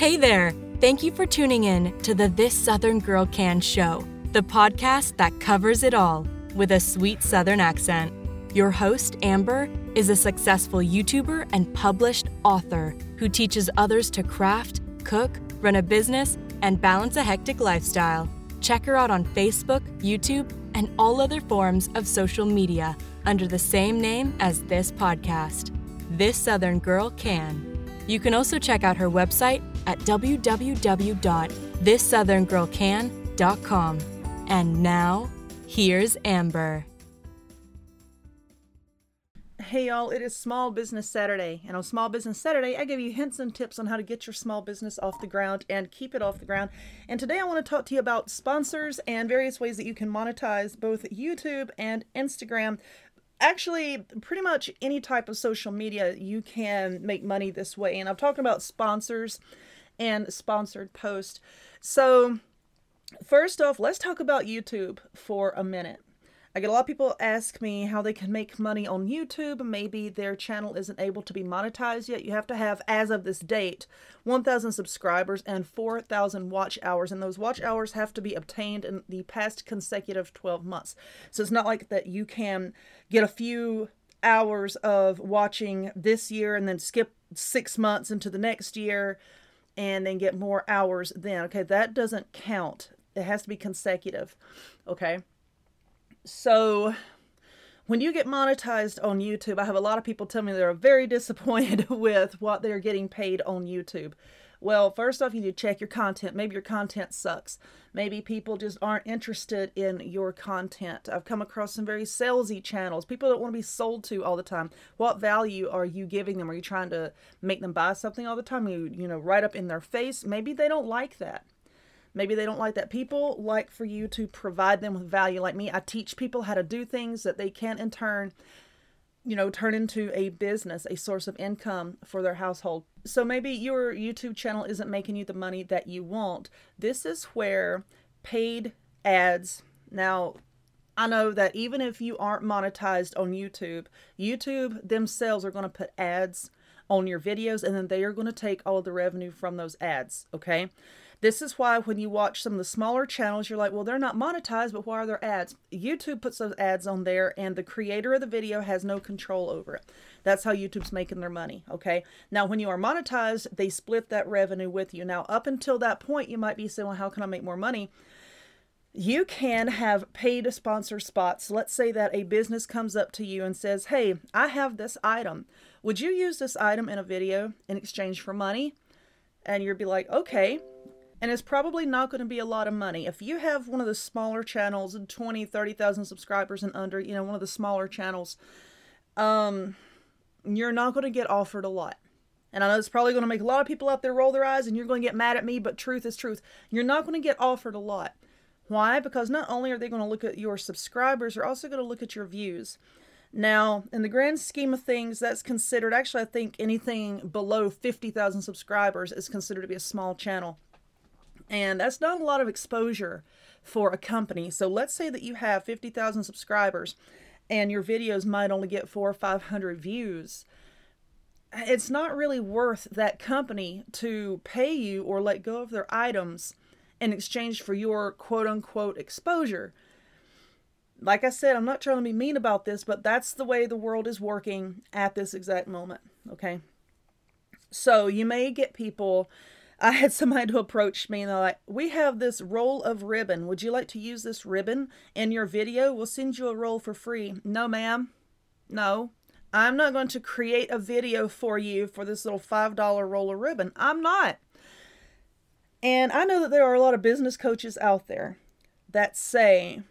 Hey there! Thank you for tuning in to the This Southern Girl Can show, the podcast that covers it all with a sweet Southern accent. Your host, Amber, is a successful YouTuber and published author who teaches others to craft, cook, run a business, and balance a hectic lifestyle. Check her out on Facebook, YouTube, and all other forms of social media under the same name as this podcast. This Southern Girl Can. You can also check out her website at www.thissoutherngirlcan.com. And now, here's Amber. Hey y'all, it is Small Business Saturday, and on Small Business Saturday, I give you hints and tips on how to get your small business off the ground and keep it off the ground. And today I want to talk to you about sponsors and various ways that you can monetize both YouTube and Instagram actually pretty much any type of social media you can make money this way. And i'm talking about sponsors and sponsored posts. So first off let's talk about youtube for a minute I get a lot of people ask me how they can make money on YouTube. Maybe their channel isn't able to be monetized yet. You have to have, as of this date, 1,000 subscribers and 4,000 watch hours. And those watch hours have to be obtained in the past consecutive 12 months. So it's not like that you can get a few hours of watching this year and then skip six months into the next year and then get more hours then. Okay, that doesn't count. It has to be consecutive. Okay. So when you get monetized on YouTube, I have a lot of people tell me they're very disappointed with what they're getting paid on YouTube. Well, first off, you need to check your content. Maybe your content sucks. Maybe people just aren't interested in your content. I've come across some very salesy channels. People don't want to be sold to all the time. What value are you giving them? Are you trying to make them buy something all the time? You, you know, right up in their face? Maybe they don't like that. Maybe they don't like that. People like for you to provide them with value. Like me, I teach people how to do things that they can in turn, you know, turn into a business, a source of income for their household. So maybe your YouTube channel isn't making you the money that you want. This is where paid ads. Now, I know that even if you aren't monetized on YouTube, YouTube themselves are going to put ads on your videos and then they are going to take all of the revenue from those ads, okay? This is why when you watch some of the smaller channels, you're like, well, they're not monetized, but why are there ads? YouTube puts those ads on there, and the creator of the video has no control over it. That's how YouTube's making their money, okay? Now, when you are monetized, they split that revenue with you. Now, up until that point, you might be saying, well, how can I make more money? You can have paid sponsor spots. Let's say that a business comes up to you and says, Hey, I have this item. Would you use this item in a video in exchange for money? And you'd be like, Okay and it's probably not going to be a lot of money. If you have one of the smaller channels, 20, 30,000 subscribers and under, you know, one of the smaller channels, um, you're not going to get offered a lot. And I know it's probably going to make a lot of people out there roll their eyes and you're going to get mad at me, but truth is truth. You're not going to get offered a lot. Why? Because not only are they going to look at your subscribers, they're also going to look at your views. Now, in the grand scheme of things, that's considered actually, I think anything below 50,000 subscribers is considered to be a small channel. And that's not a lot of exposure for a company. So let's say that you have 50,000 subscribers and your videos might only get four or 500 views. It's not really worth that company to pay you or let go of their items in exchange for your quote unquote exposure. Like I said, I'm not trying to be mean about this, but that's the way the world is working at this exact moment. Okay. So you may get people I had somebody to approach me and they're like, We have this roll of ribbon. Would you like to use this ribbon in your video? We'll send you a roll for free. No, ma'am. No. I'm not going to create a video for you for this little $5 roll of ribbon. I'm not. And I know that there are a lot of business coaches out there that say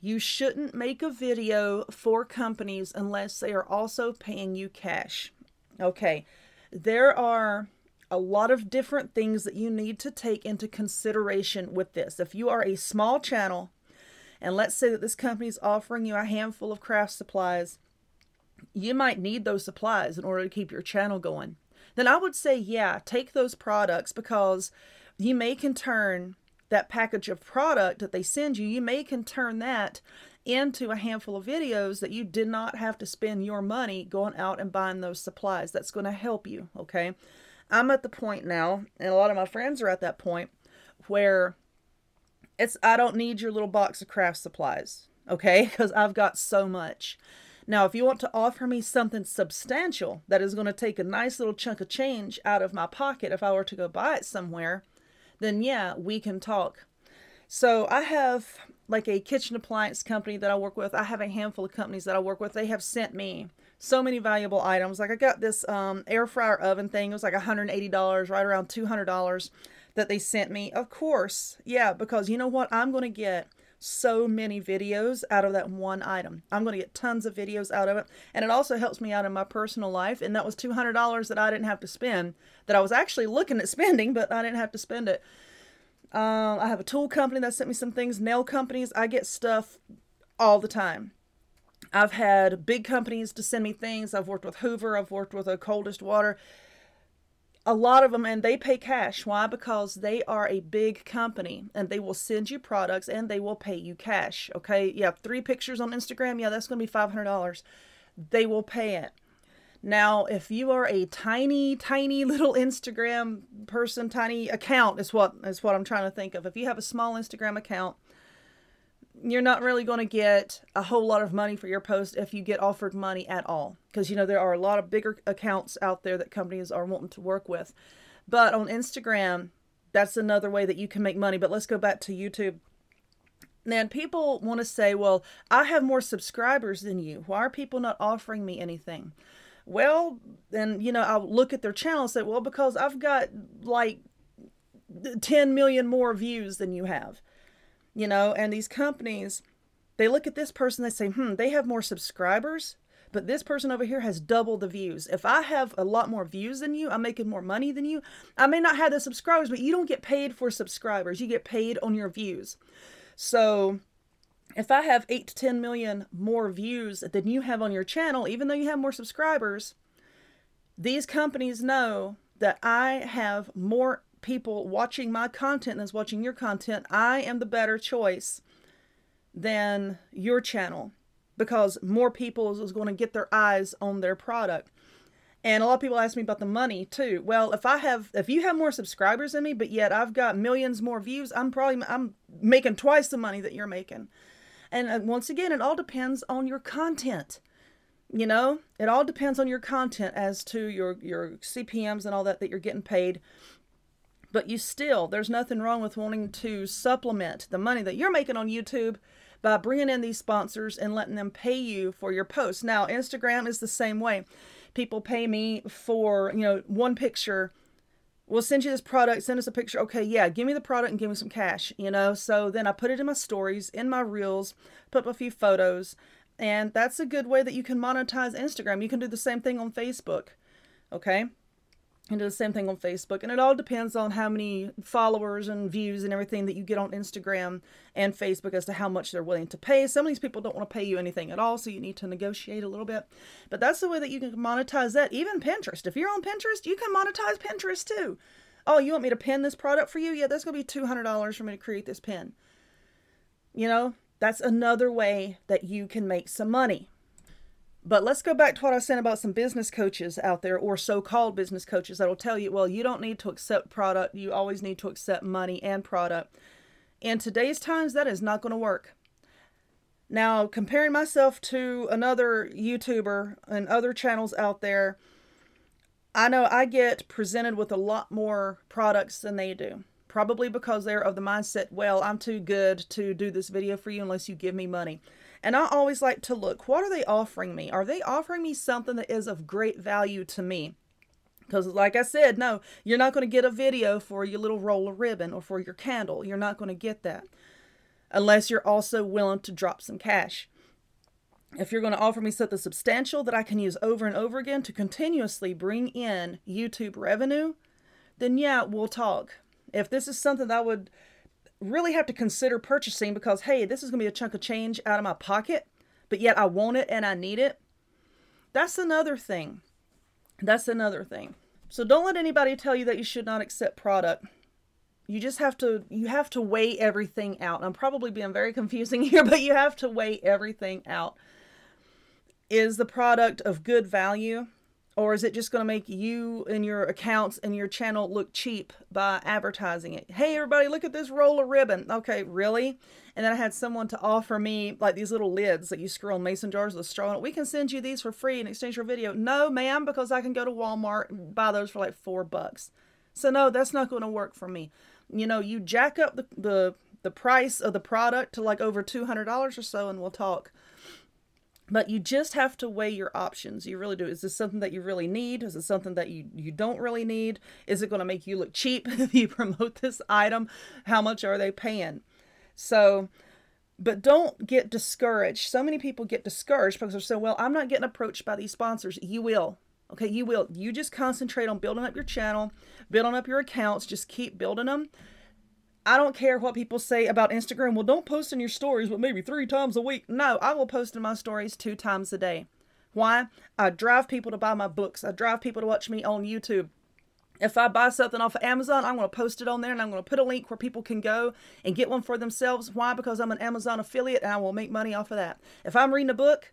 you shouldn't make a video for companies unless they are also paying you cash. Okay, there are a lot of different things that you need to take into consideration with this. If you are a small channel, and let's say that this company is offering you a handful of craft supplies, you might need those supplies in order to keep your channel going. Then I would say, yeah, take those products because you may can turn that package of product that they send you, you may can turn that into a handful of videos that you did not have to spend your money going out and buying those supplies. That's going to help you, okay? I'm at the point now, and a lot of my friends are at that point where it's I don't need your little box of craft supplies, okay? Because I've got so much. Now, if you want to offer me something substantial that is going to take a nice little chunk of change out of my pocket if I were to go buy it somewhere, then yeah, we can talk. So I have like a kitchen appliance company that I work with. I have a handful of companies that I work with. They have sent me so many valuable items. Like I got this um, air fryer oven thing. It was like $180, right around $200 that they sent me. Of course, yeah, because you know what? I'm going to get so many videos out of that one item. I'm going to get tons of videos out of it. And it also helps me out in my personal life. And that was $200 that I didn't have to spend, that I was actually looking at spending, but I didn't have to spend it. Um, I have a tool company that sent me some things, nail companies. I get stuff all the time. I've had big companies to send me things. I've worked with Hoover, I've worked with a coldest water a lot of them and they pay cash. Why? Because they are a big company and they will send you products and they will pay you cash okay? You have three pictures on instagram? Yeah that's going to be $500 they will pay it. Now if you are a tiny tiny little instagram person tiny account is what is what i'm trying to think of. If you have a small instagram account you're not really going to get a whole lot of money for your post if you get offered money at all. Because, you know, there are a lot of bigger accounts out there that companies are wanting to work with. But on Instagram, that's another way that you can make money. But let's go back to YouTube. And people want to say, well, I have more subscribers than you. Why are people not offering me anything? Well, then, you know, I'll look at their channel and say, well, because I've got like 10 million more views than you have you know, and these companies, they look at this person, they say, hmm, they have more subscribers, but this person over here has double the views. If I have a lot more views than you, I'm making more money than you. I may not have the subscribers, but you don't get paid for subscribers. You get paid on your views. So if I have 8 to 10 million more views than you have on your channel, even though you have more subscribers, these companies know that I have more people watching my content that's watching your content, I am the better choice than your channel because more people is going to get their eyes on their product. And a lot of people ask me about the money too. Well, if I have, if you have more subscribers than me, but yet I've got millions more views, I'm probably I'm making twice the money that you're making. And uh, once again, it all depends on your content. You know, it all depends on your content as to your your CPMS and all that that you're getting paid but you still, there's nothing wrong with wanting to supplement the money that you're making on YouTube by bringing in these sponsors and letting them pay you for your posts. Now, Instagram is the same way. People pay me for, you know, one picture. We'll send you this product, send us a picture. Okay, yeah, give me the product and give me some cash, you know? So then I put it in my stories, in my reels, put up a few photos, and that's a good way that you can monetize Instagram. You can do the same thing on Facebook, okay? And do the same thing on Facebook. And it all depends on how many followers and views and everything that you get on Instagram and Facebook as to how much they're willing to pay. Some of these people don't want to pay you anything at all, so you need to negotiate a little bit. But that's the way that you can monetize that. Even Pinterest. If you're on Pinterest, you can monetize Pinterest too. Oh, you want me to pin this product for you? Yeah, that's going to be $200 for me to create this pin. You know, that's another way that you can make some money. But let's go back to what I said about some business coaches out there, or so called business coaches, that'll tell you, well, you don't need to accept product, you always need to accept money and product. In today's times, that is not going to work. Now, comparing myself to another YouTuber and other channels out there, I know I get presented with a lot more products than they do. Probably because they're of the mindset, well, I'm too good to do this video for you unless you give me money. And I always like to look, what are they offering me? Are they offering me something that is of great value to me? Because, like I said, no, you're not going to get a video for your little roll of ribbon or for your candle. You're not going to get that unless you're also willing to drop some cash. If you're going to offer me something substantial that I can use over and over again to continuously bring in YouTube revenue, then yeah, we'll talk. If this is something that I would really have to consider purchasing because, hey, this is going to be a chunk of change out of my pocket, but yet I want it and I need it. That's another thing. That's another thing. So don't let anybody tell you that you should not accept product. You just have to you have to weigh everything out. I'm probably being very confusing here, but you have to weigh everything out. Is the product of good value? Or is it just going to make you and your accounts and your channel look cheap by advertising it? Hey, everybody, look at this roll of ribbon. Okay, really? And then I had someone to offer me like these little lids that you screw on mason jars with straw it. We can send you these for free in exchange for video. No, ma'am, because I can go to Walmart and buy those for like four bucks. So no, that's not going to work for me. You know, you jack up the, the the price of the product to like over $200 or so and we'll talk. But you just have to weigh your options. You really do. Is this something that you really need? Is it something that you, you don't really need? Is it going to make you look cheap if you promote this item? How much are they paying? So, but don't get discouraged. So many people get discouraged because they're saying, well, I'm not getting approached by these sponsors. You will. Okay, you will. You just concentrate on building up your channel, building up your accounts, just keep building them. I don't care what people say about Instagram. Well, don't post in your stories, but maybe three times a week. No, I will post in my stories two times a day. Why? I drive people to buy my books. I drive people to watch me on YouTube. If I buy something off of Amazon, I'm going to post it on there and I'm going to put a link where people can go and get one for themselves. Why? Because I'm an Amazon affiliate and I will make money off of that. If I'm reading a book,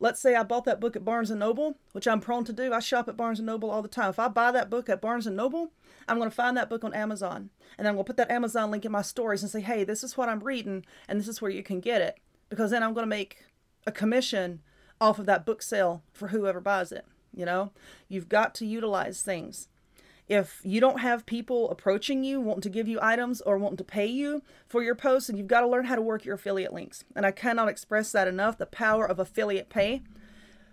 let's say I bought that book at Barnes and Noble, which I'm prone to do. I shop at Barnes and Noble all the time. If I buy that book at Barnes and Noble, I'm going to find that book on Amazon. And I'm going to put that Amazon link in my stories and say, hey, this is what I'm reading, and this is where you can get it. Because then I'm going to make a commission off of that book sale for whoever buys it. You know, you've got to utilize things. If you don't have people approaching you, wanting to give you items or wanting to pay you for your posts, and you've got to learn how to work your affiliate links. And I cannot express that enough the power of affiliate pay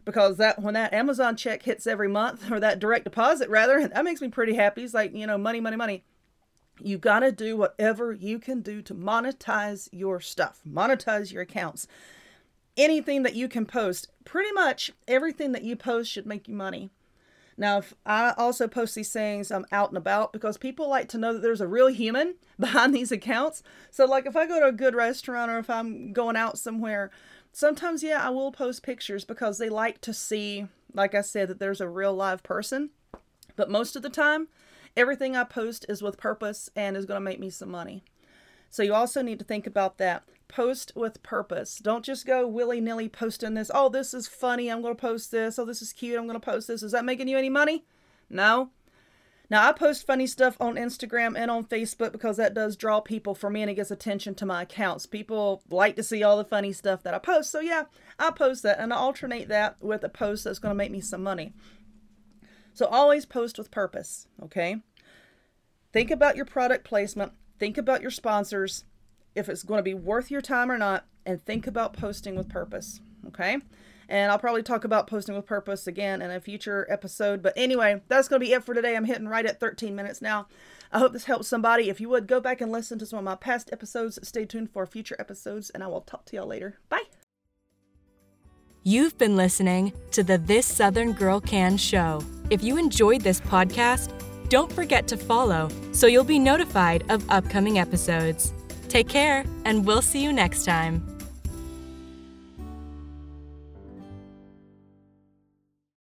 because that when that Amazon check hits every month or that direct deposit rather, that makes me pretty happy. It's like, you know, money, money, money. You got to do whatever you can do to monetize your stuff, monetize your accounts. Anything that you can post, pretty much everything that you post should make you money. Now, if I also post these things, I'm out and about because people like to know that there's a real human behind these accounts. So, like if I go to a good restaurant or if I'm going out somewhere, sometimes, yeah, I will post pictures because they like to see, like I said, that there's a real live person. But most of the time, everything I post is with purpose and is going to make me some money. So you also need to think about that. Post with purpose. Don't just go willy nilly posting this. Oh, this is funny. I'm going to post this. Oh, this is cute. I'm going to post this. Is that making you any money? No. Now, I post funny stuff on Instagram and on Facebook because that does draw people for me and it gets attention to my accounts. People like to see all the funny stuff that I post. So, yeah, I post that and I alternate that with a post that's going to make me some money. So, always post with purpose, okay? Think about your product placement, think about your sponsors, if it's going to be worth your time or not, and think about posting with purpose, okay? And I'll probably talk about posting with purpose again in a future episode. But anyway, that's going to be it for today. I'm hitting right at 13 minutes now. I hope this helps somebody. If you would, go back and listen to some of my past episodes. Stay tuned for future episodes, and I will talk to y'all later. Bye. You've been listening to the This Southern Girl Can show. If you enjoyed this podcast, don't forget to follow so you'll be notified of upcoming episodes. Take care, and we'll see you next time.